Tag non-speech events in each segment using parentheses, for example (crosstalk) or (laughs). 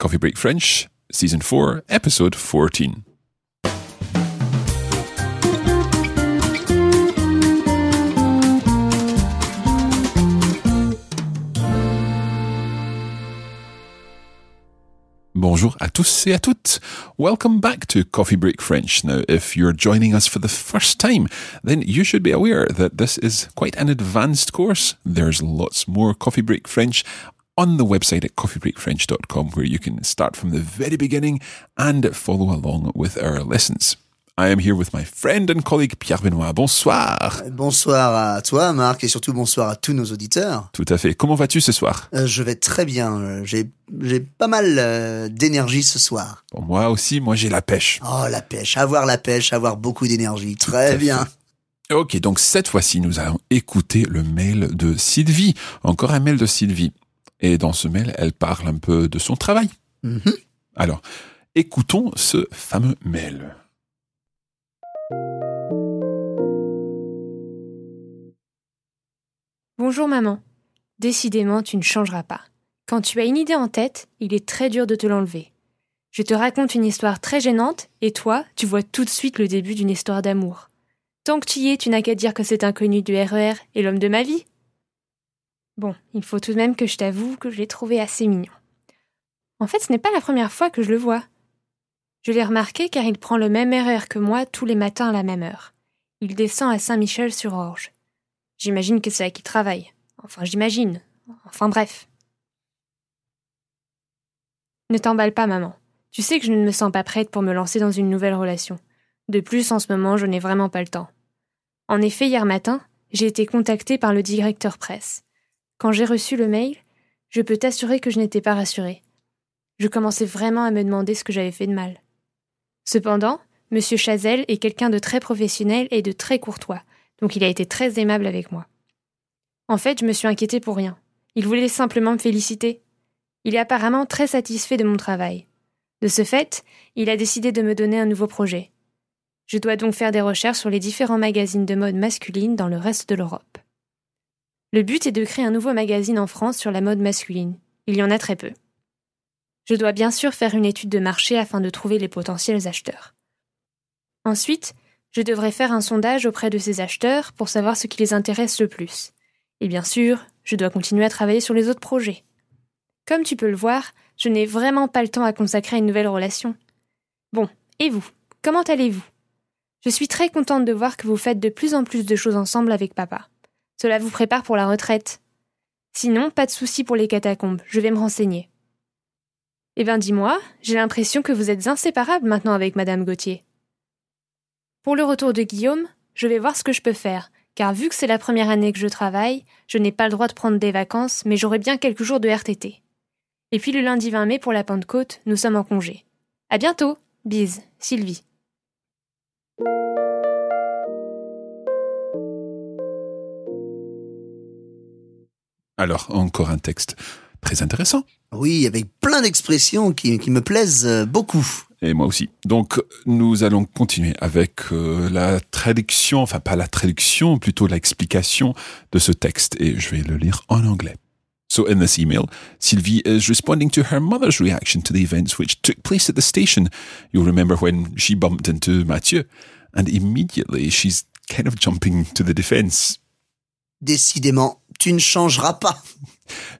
Coffee Break French, Season 4, Episode 14. Bonjour à tous et à toutes. Welcome back to Coffee Break French. Now, if you're joining us for the first time, then you should be aware that this is quite an advanced course. There's lots more Coffee Break French on the website at coffeebreakfrench.com where you can start from the very beginning and follow along with our lessons. I am here with my friend and colleague Pierre Benoit. Bonsoir. Bonsoir à toi, Marc, et surtout bonsoir à tous nos auditeurs. Tout à fait. Comment vas-tu ce soir? Euh, je vais très bien. euh, J'ai j'ai pas mal euh, d'énergie ce soir. Bon, Moi aussi, moi j'ai la pêche. Oh, la pêche, avoir la pêche, avoir beaucoup d'énergie. Très fait. bien. Ok, donc cette fois-ci, nous allons écouter le mail de Sylvie. Encore un mail de Sylvie. Et dans ce mail, elle parle un peu de son travail. Mhm. Alors, écoutons ce fameux mail. Bonjour maman. Décidément, tu ne changeras pas. Quand tu as une idée en tête, il est très dur de te l'enlever. Je te raconte une histoire très gênante, et toi, tu vois tout de suite le début d'une histoire d'amour. Tant que tu y es, tu n'as qu'à dire que cet inconnu du RER est l'homme de ma vie. Bon, il faut tout de même que je t'avoue que je l'ai trouvé assez mignon. En fait, ce n'est pas la première fois que je le vois. Je l'ai remarqué car il prend le même RER que moi tous les matins à la même heure. Il descend à Saint-Michel-sur-Orge. J'imagine que c'est là qu'il travaille. Enfin, j'imagine. Enfin, bref. Ne t'emballe pas, maman. Tu sais que je ne me sens pas prête pour me lancer dans une nouvelle relation. De plus, en ce moment, je n'ai vraiment pas le temps. En effet, hier matin, j'ai été contactée par le directeur presse. Quand j'ai reçu le mail, je peux t'assurer que je n'étais pas rassurée. Je commençais vraiment à me demander ce que j'avais fait de mal. Cependant, M. Chazelle est quelqu'un de très professionnel et de très courtois, donc il a été très aimable avec moi. En fait, je me suis inquiétée pour rien. Il voulait simplement me féliciter. Il est apparemment très satisfait de mon travail. De ce fait, il a décidé de me donner un nouveau projet. Je dois donc faire des recherches sur les différents magazines de mode masculine dans le reste de l'Europe. Le but est de créer un nouveau magazine en France sur la mode masculine. Il y en a très peu. Je dois bien sûr faire une étude de marché afin de trouver les potentiels acheteurs. Ensuite, je devrais faire un sondage auprès de ces acheteurs pour savoir ce qui les intéresse le plus. Et bien sûr, je dois continuer à travailler sur les autres projets. Comme tu peux le voir, je n'ai vraiment pas le temps à consacrer à une nouvelle relation. Bon, et vous? Comment allez-vous? Je suis très contente de voir que vous faites de plus en plus de choses ensemble avec papa. Cela vous prépare pour la retraite. Sinon, pas de souci pour les catacombes, je vais me renseigner. Eh ben dis-moi, j'ai l'impression que vous êtes inséparables maintenant avec Madame Gauthier. Pour le retour de Guillaume, je vais voir ce que je peux faire, car vu que c'est la première année que je travaille, je n'ai pas le droit de prendre des vacances, mais j'aurai bien quelques jours de RTT. Et puis le lundi 20 mai pour la Pentecôte, nous sommes en congé. À bientôt. Bise, Sylvie. Alors, encore un texte très intéressant. Oui, avec plein d'expressions qui, qui me plaisent euh, beaucoup. Et moi aussi. Donc, nous allons continuer avec euh, la traduction, enfin pas la traduction, plutôt l'explication de ce texte. Et je vais le lire en anglais. So in this email, Sylvie is responding to her mother's reaction to the events which took place at the station. You'll remember when she bumped into Mathieu. And immediately she's kind of jumping to the defense. Décidément, tu ne changeras pas.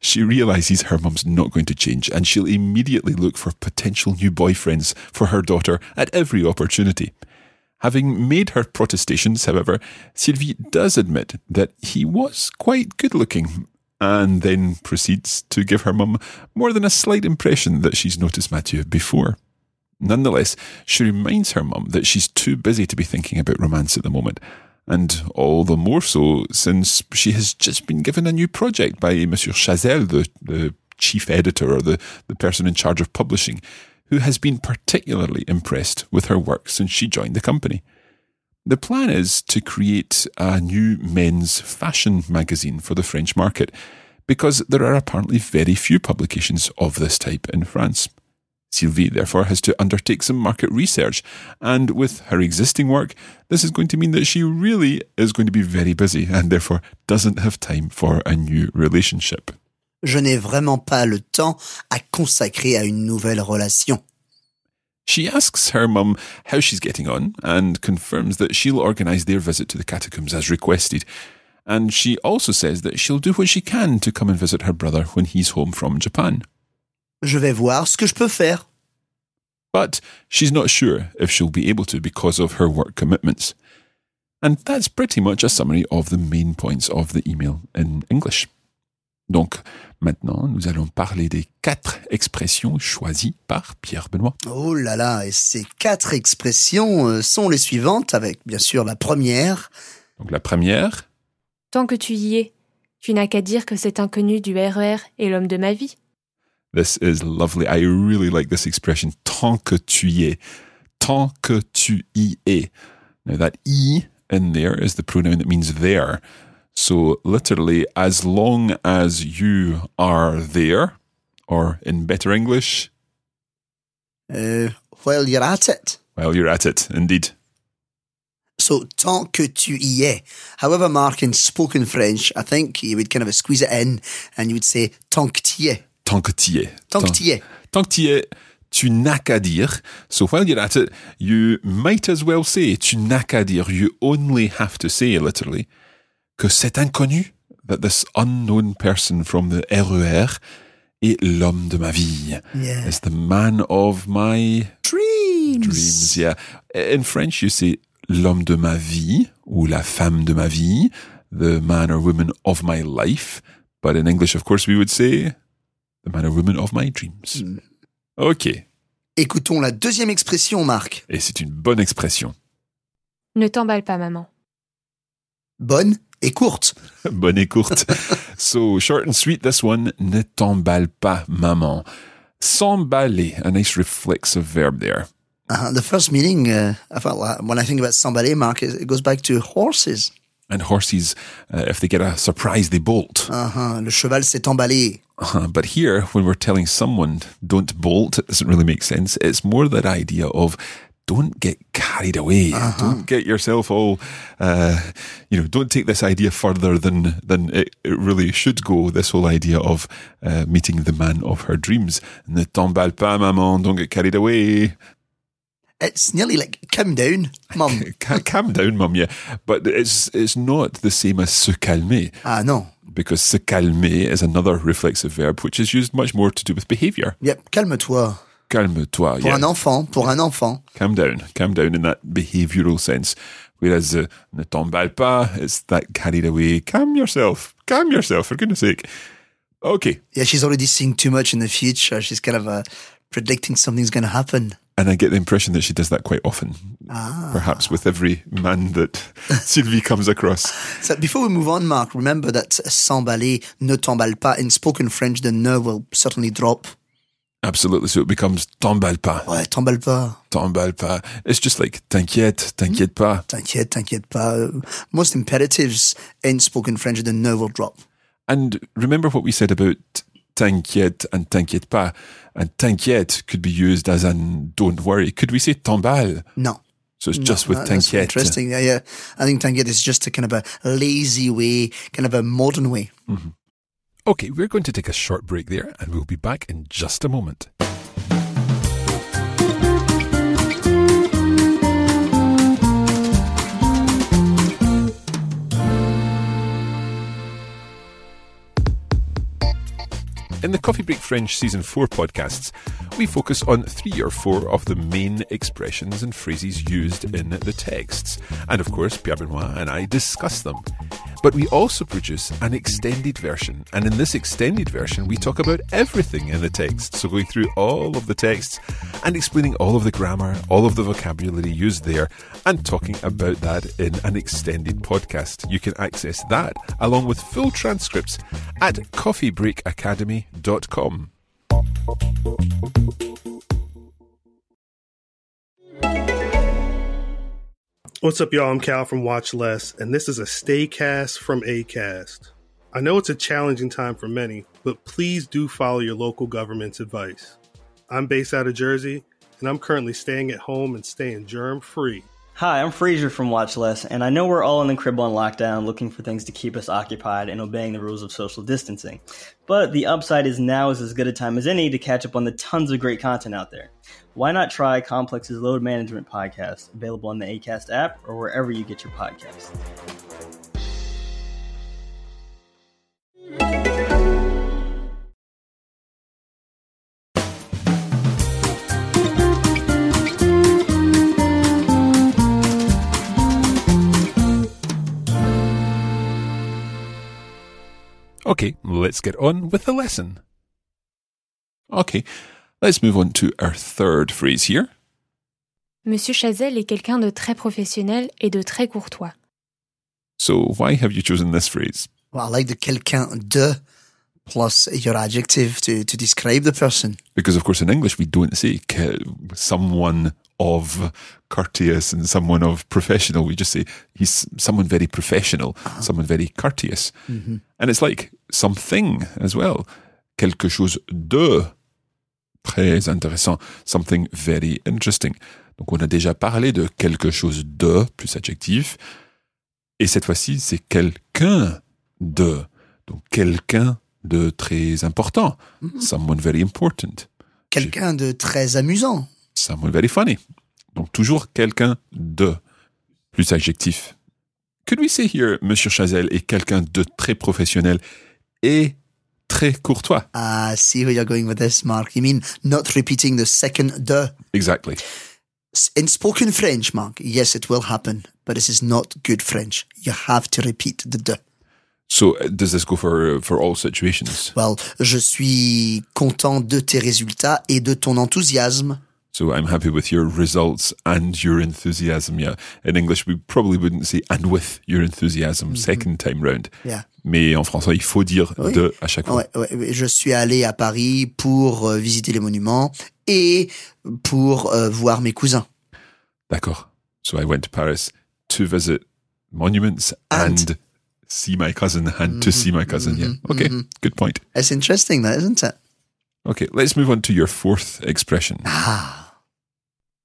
She realizes her mum's not going to change and she'll immediately look for potential new boyfriends for her daughter at every opportunity. Having made her protestations, however, Sylvie does admit that he was quite good looking and then proceeds to give her mum more than a slight impression that she's noticed Mathieu before. Nonetheless, she reminds her mum that she's too busy to be thinking about romance at the moment, and all the more so since she has just been given a new project by Monsieur Chazelle, the, the chief editor or the, the person in charge of publishing, who has been particularly impressed with her work since she joined the company. The plan is to create a new men's fashion magazine for the French market because there are apparently very few publications of this type in France. Sylvie, therefore, has to undertake some market research, and with her existing work, this is going to mean that she really is going to be very busy and therefore doesn't have time for a new relationship. Je n'ai vraiment pas le temps à consacrer à une nouvelle relation. She asks her mum how she's getting on and confirms that she'll organise their visit to the catacombs as requested. And she also says that she'll do what she can to come and visit her brother when he's home from Japan. Je vais voir ce que je peux faire. But she's not sure if she'll be able to because of her work commitments. And that's pretty much a summary of the main points of the email in English. Donc, maintenant, nous allons parler des quatre expressions choisies par Pierre Benoît. Oh là là, et ces quatre expressions euh, sont les suivantes, avec bien sûr la première. Donc, la première, Tant que tu y es, tu n'as qu'à dire que cet inconnu du RER est l'homme de ma vie. This is lovely. I really like this expression. Tant que tu y es. Tant que tu y es. Now that e in there is the pronoun that means there. So literally, as long as you are there, or in better English, Euh, while you're at it. While you're at it, indeed. So, tant que tu y es. However, Mark, in spoken French, I think you would kind of squeeze it in and you would say tant que tu y es. Tant que tu y es. Tant que tu y es. Tant que tu y es, tu n'as qu'à dire. So while you're at it, you might as well say, tu n'as qu'à dire. You only have to say, literally, que cet inconnu, that this unknown person from the RER, est l'homme de ma vie. Yeah. Is the man of my Dreams. dreams. Yeah. In French, you say l'homme de ma vie ou la femme de ma vie, the man or woman of my life. But in English, of course, we would say the man or woman of my dreams. OK. Écoutons la deuxième expression, Marc. Et c'est une bonne expression. Ne t'emballe pas, maman. Bonne et courte. (laughs) bonne et courte. so, short and sweet, this one. Ne t'emballe pas, maman. S'emballer, a nice reflexive verb there. Uh, the first meaning, uh, I felt like when I think about somebody, Mark, it goes back to horses. And horses, uh, if they get a surprise, they bolt. Uh-huh. Le cheval s'est emballé. Uh, but here, when we're telling someone don't bolt, it doesn't really make sense. It's more that idea of don't get carried away. Don't get yourself all, uh, you know, don't take this idea further than than it, it really should go. This whole idea of uh, meeting the man of her dreams. Ne t'emballe pas, maman. Don't get carried away. It's nearly like, calm down, mum. (laughs) Calm down, mum. Yeah, but it's it's not the same as se calmer ah non. because se calmer is another reflexive verb which is used much more to do with behaviour. Yep, calme-toi. Calme-toi. Pour yeah. un enfant, pour un enfant. calm down, calm down in that behavioural sense. Whereas uh, ne t'emballe pas, it's that carried away. Calm yourself, calm yourself, for goodness sake. Okay, Yeah, she's already seeing too much in the future. She's kind of uh, predicting something's going to happen. And I get the impression that she does that quite often, Ah. perhaps with every man that (laughs) Sylvie comes across. So before we move on, Mark, remember that s'emballer, ne t'emballe pas, in spoken French, the ne will certainly drop. Absolutely, so it becomes t'emballe pas, Ouais, t'emballe pas. t'emballe pas. It's just like t'inquiète, t'inquiète pas. T'inquiète, t'inquiète pas. Most imperatives in spoken French, the ne will drop. And remember what we said about t'inquiète and t'inquiète pas. And t'inquiète could be used as an don't worry. Could we say t'emballe? No. So it's just with No, that's t'inquiète. Interesting. Yeah, yeah. I think t'inquiète is just a kind of a lazy way, kind of a modern way. Mm-hmm. Okay, we're going to take a short break there and we'll be back in just a moment. In the Coffee Break French Season 4 podcasts, we focus on three or four of the main expressions and phrases used in the texts. And of course, Pierre Benoît and I discuss them. But we also produce an extended version. And in this extended version, we talk about everything in the text. So going through all of the texts and explaining all of the grammar, all of the vocabulary used there, and talking about that in an extended podcast. You can access that along with full transcripts at coffeebreakacademy.com. What's up, y'all? I'm Cal from Watch Less, and this is a Staycast from ACAST. I know it's a challenging time for many, but please do follow your local government's advice. I'm based out of Jersey, and I'm currently staying at home and staying germ free. Hi, I'm Fraser from Watch Less, and I know we're all in the crib on lockdown looking for things to keep us occupied and obeying the rules of social distancing. But the upside is now is as good a time as any to catch up on the tons of great content out there. Why not try Complex's Load Management Podcast, available on the ACAST app or wherever you get your podcasts? Okay, let's get on with the lesson. Okay, let's move on to our third phrase here. Monsieur Chazelle est quelqu'un de très professionnel et de très courtois. So, why have you chosen this phrase? Well, I like the quelqu'un de plus your adjective to, to describe the person. Because, of course, in English, we don't say someone of courteous and someone of professional. We just say he's someone very professional, ah. someone very courteous. Mm-hmm. And it's like something as well. Quelque chose de très intéressant, something very interesting. Donc, on a déjà parlé de quelque chose de plus adjectif. Et cette fois-ci, c'est quelqu'un de. Donc, quelqu'un de très important. Someone very important. Quelqu'un de très amusant. Someone very funny. Donc, toujours quelqu'un de plus adjectif. Could we say here, Monsieur Chazelle est quelqu'un de très professionnel et très courtois? I see where you're going with this, Mark. You mean not repeating the second de? Exactly. In spoken French, Mark, yes, it will happen, but this is not good French. You have to repeat the de. So, uh, does this go for for all situations? Well, je suis content de tes résultats et de ton enthousiasme. So, I'm happy with your results and your enthusiasm. Yeah. In English, we probably wouldn't say and with your enthusiasm mm-hmm. second time round. Yeah. Mais en français, il faut dire Oui. de à chaque fois. Ouais, ouais, je suis allé à Paris pour euh, visiter les monuments et pour euh, voir mes cousins. D'accord. So I went to Paris to visit monuments and, And- see my cousin and to see my cousin. Yeah. Mm-hmm. Okay. Mm-hmm. Good point. It's interesting, that isn't it? Okay. Let's move on to your fourth expression. Ah,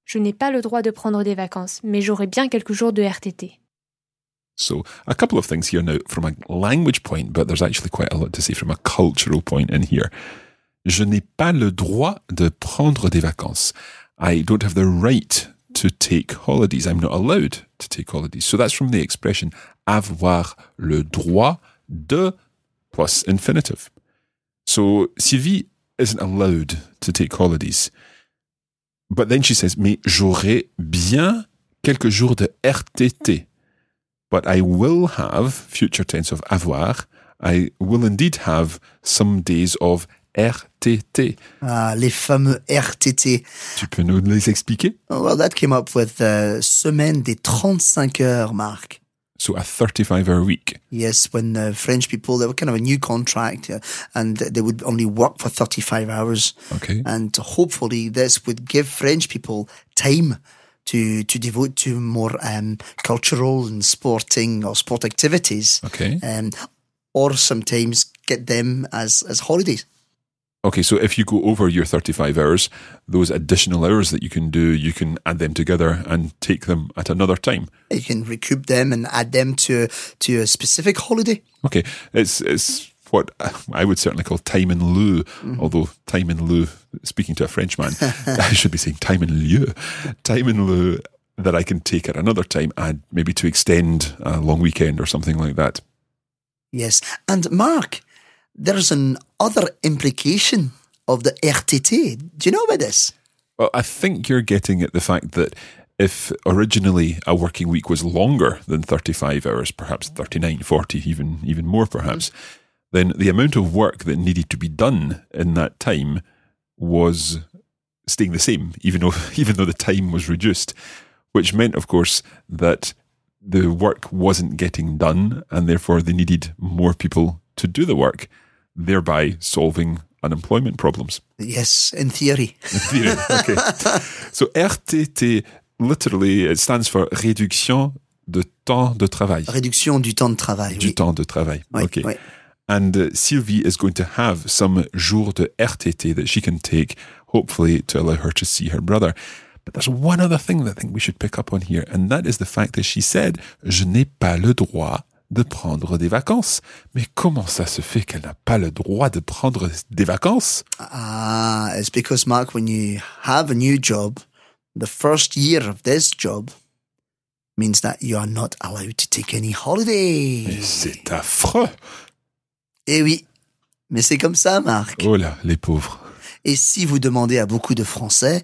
Je n'ai pas le droit de prendre des vacances, mais j'aurai bien quelques jours de RTT. So a couple of things here now from a language point, but there's actually quite a lot to say from a cultural point in here. Je n'ai pas le droit de prendre des vacances. I don't have the right to take holidays. I'm not allowed to take holidays. So that's from the expression avoir le droit de plus infinitive. So Sylvie isn't allowed to take holidays. But then she says, mais j'aurai bien quelques jours de RTT. But I will have, future tense of avoir, I will indeed have some days of RTT. ah, les fameux RTT. Tu peux nous les expliquer? Well, that came up with the semaine des 35 heures, Mark. So a 35 hour week. Yes, when the French people, they were kind of a new contract and they would only work for 35 hours. Okay. And hopefully this would give French people time to, to devote to more um, cultural and sporting or sport activities. Okay. Um, or sometimes get them as, as holidays. Okay, so if you go over your 35 hours, those additional hours that you can do, you can add them together and take them at another time. You can recoup them and add them to, to a specific holiday. Okay, it's it's what I would certainly call time in lieu, mm-hmm. although time in lieu, speaking to a Frenchman, (laughs) I should be saying time in lieu, time in lieu that I can take at another time and maybe to extend a long weekend or something like that. Yes. And Mark, there's an other implication of the RTT. Do you know about this? Well, I think you're getting at the fact that if originally a working week was longer than 35 hours, perhaps 39, 40, even, even more perhaps, then the amount of work that needed to be done in that time was staying the same, even though, (laughs) even though the time was reduced, which meant, of course, that the work wasn't getting done and therefore they needed more people to do the work, thereby solving unemployment problems. Yes, in theory. (laughs) In theory. Okay. so RTT, literally, it stands for réduction de temps de travail. Réduction du temps de travail. Du oui. temps de travail. Oui, okay. oui. And uh, Sylvie is going to have some jours de RTT that she can take, hopefully to allow her to see her brother. But there's one other thing that I think we should pick up on here, and that is the fact that she said, je n'ai pas le droit de prendre des vacances. Mais comment ça se fait qu'elle n'a pas le droit de prendre des vacances? Ah, it's because, Mark, when you have a new job, the first year of this job means that you are not allowed to take any holiday. C'est affreux. Eh oui, mais c'est comme ça, Marc. Oh là, les pauvres. Et si vous demandez à beaucoup de Français,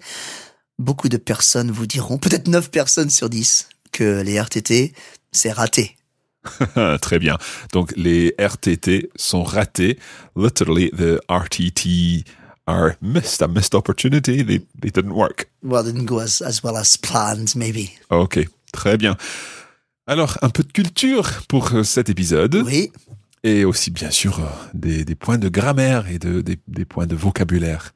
beaucoup de personnes vous diront, peut-être 9 personnes sur 10, que les RTT, c'est raté. (laughs) Très bien. Donc les RTT sont ratés. Literally, the RTT are missed, a missed opportunity. They, they didn't work. Well, didn't go as, as well as planned, maybe. Ok, très bien. Alors, un peu de culture pour euh, cet épisode. Oui. Et aussi, bien sûr, euh, des, des points de grammaire et de, des, des points de vocabulaire.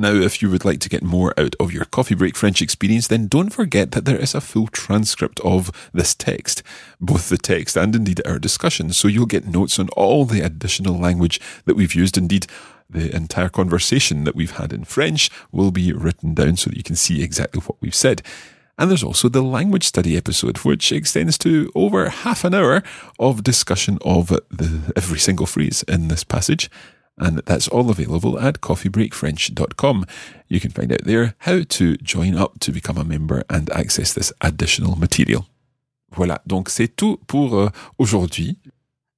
Now, if you would like to get more out of your coffee break French experience, then don't forget that there is a full transcript of this text, both the text and indeed our discussion. So you'll get notes on all the additional language that we've used. Indeed, the entire conversation that we've had in French will be written down so that you can see exactly what we've said. And there's also the language study episode, which extends to over half an hour of discussion of the, every single phrase in this passage. And that's all available at coffeebreakfrench.com. You can find out there how to join up to become a member and access this additional material. Voilà, donc c'est tout pour euh, aujourd'hui.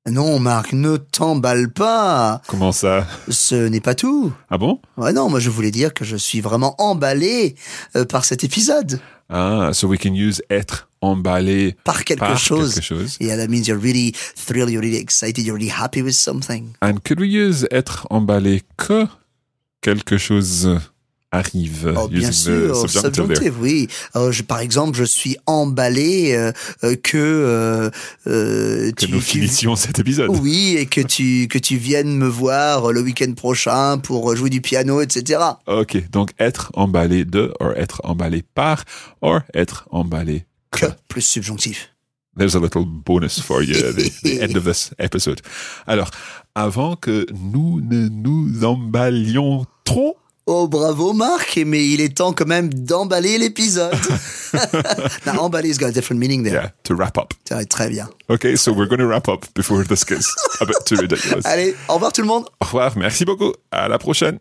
Non, Marc, ne t'emballe pas. Comment ça? Ce n'est pas tout. Ah bon? Ouais, non, moi je voulais dire que je suis vraiment emballé euh, par cet épisode. Ah, so we can use être emballé Par quelque par chose. quelque chose. Yeah, that means you're really thrilled, you're really excited, you're really happy with something. And could we use être emballé que quelque chose? Arrive Oh, bien sûr, subjunctive oui. Euh, je, par exemple, je suis emballé euh, euh, que euh, Que tu, nous tu- finissions cet épisode. oui, et que tu que tu viennes me voir le week-end prochain pour jouer du piano, etc. Ok, donc être emballé de, or être emballé par, or être emballé que. Que plus subjonctif. There's a little bonus for you at the, (laughs) the end of this episode. Alors, avant que nous ne nous emballions trop, Oh bravo Marc, mais il est temps quand même d'emballer l'épisode. (laughs) Now emballer's got a different meaning there. yeah, to wrap up. Très bien. Okay, so we're going to wrap up before this gets a bit too ridiculous. (laughs) Allez, au revoir tout le monde. Au revoir, merci beaucoup, à la prochaine.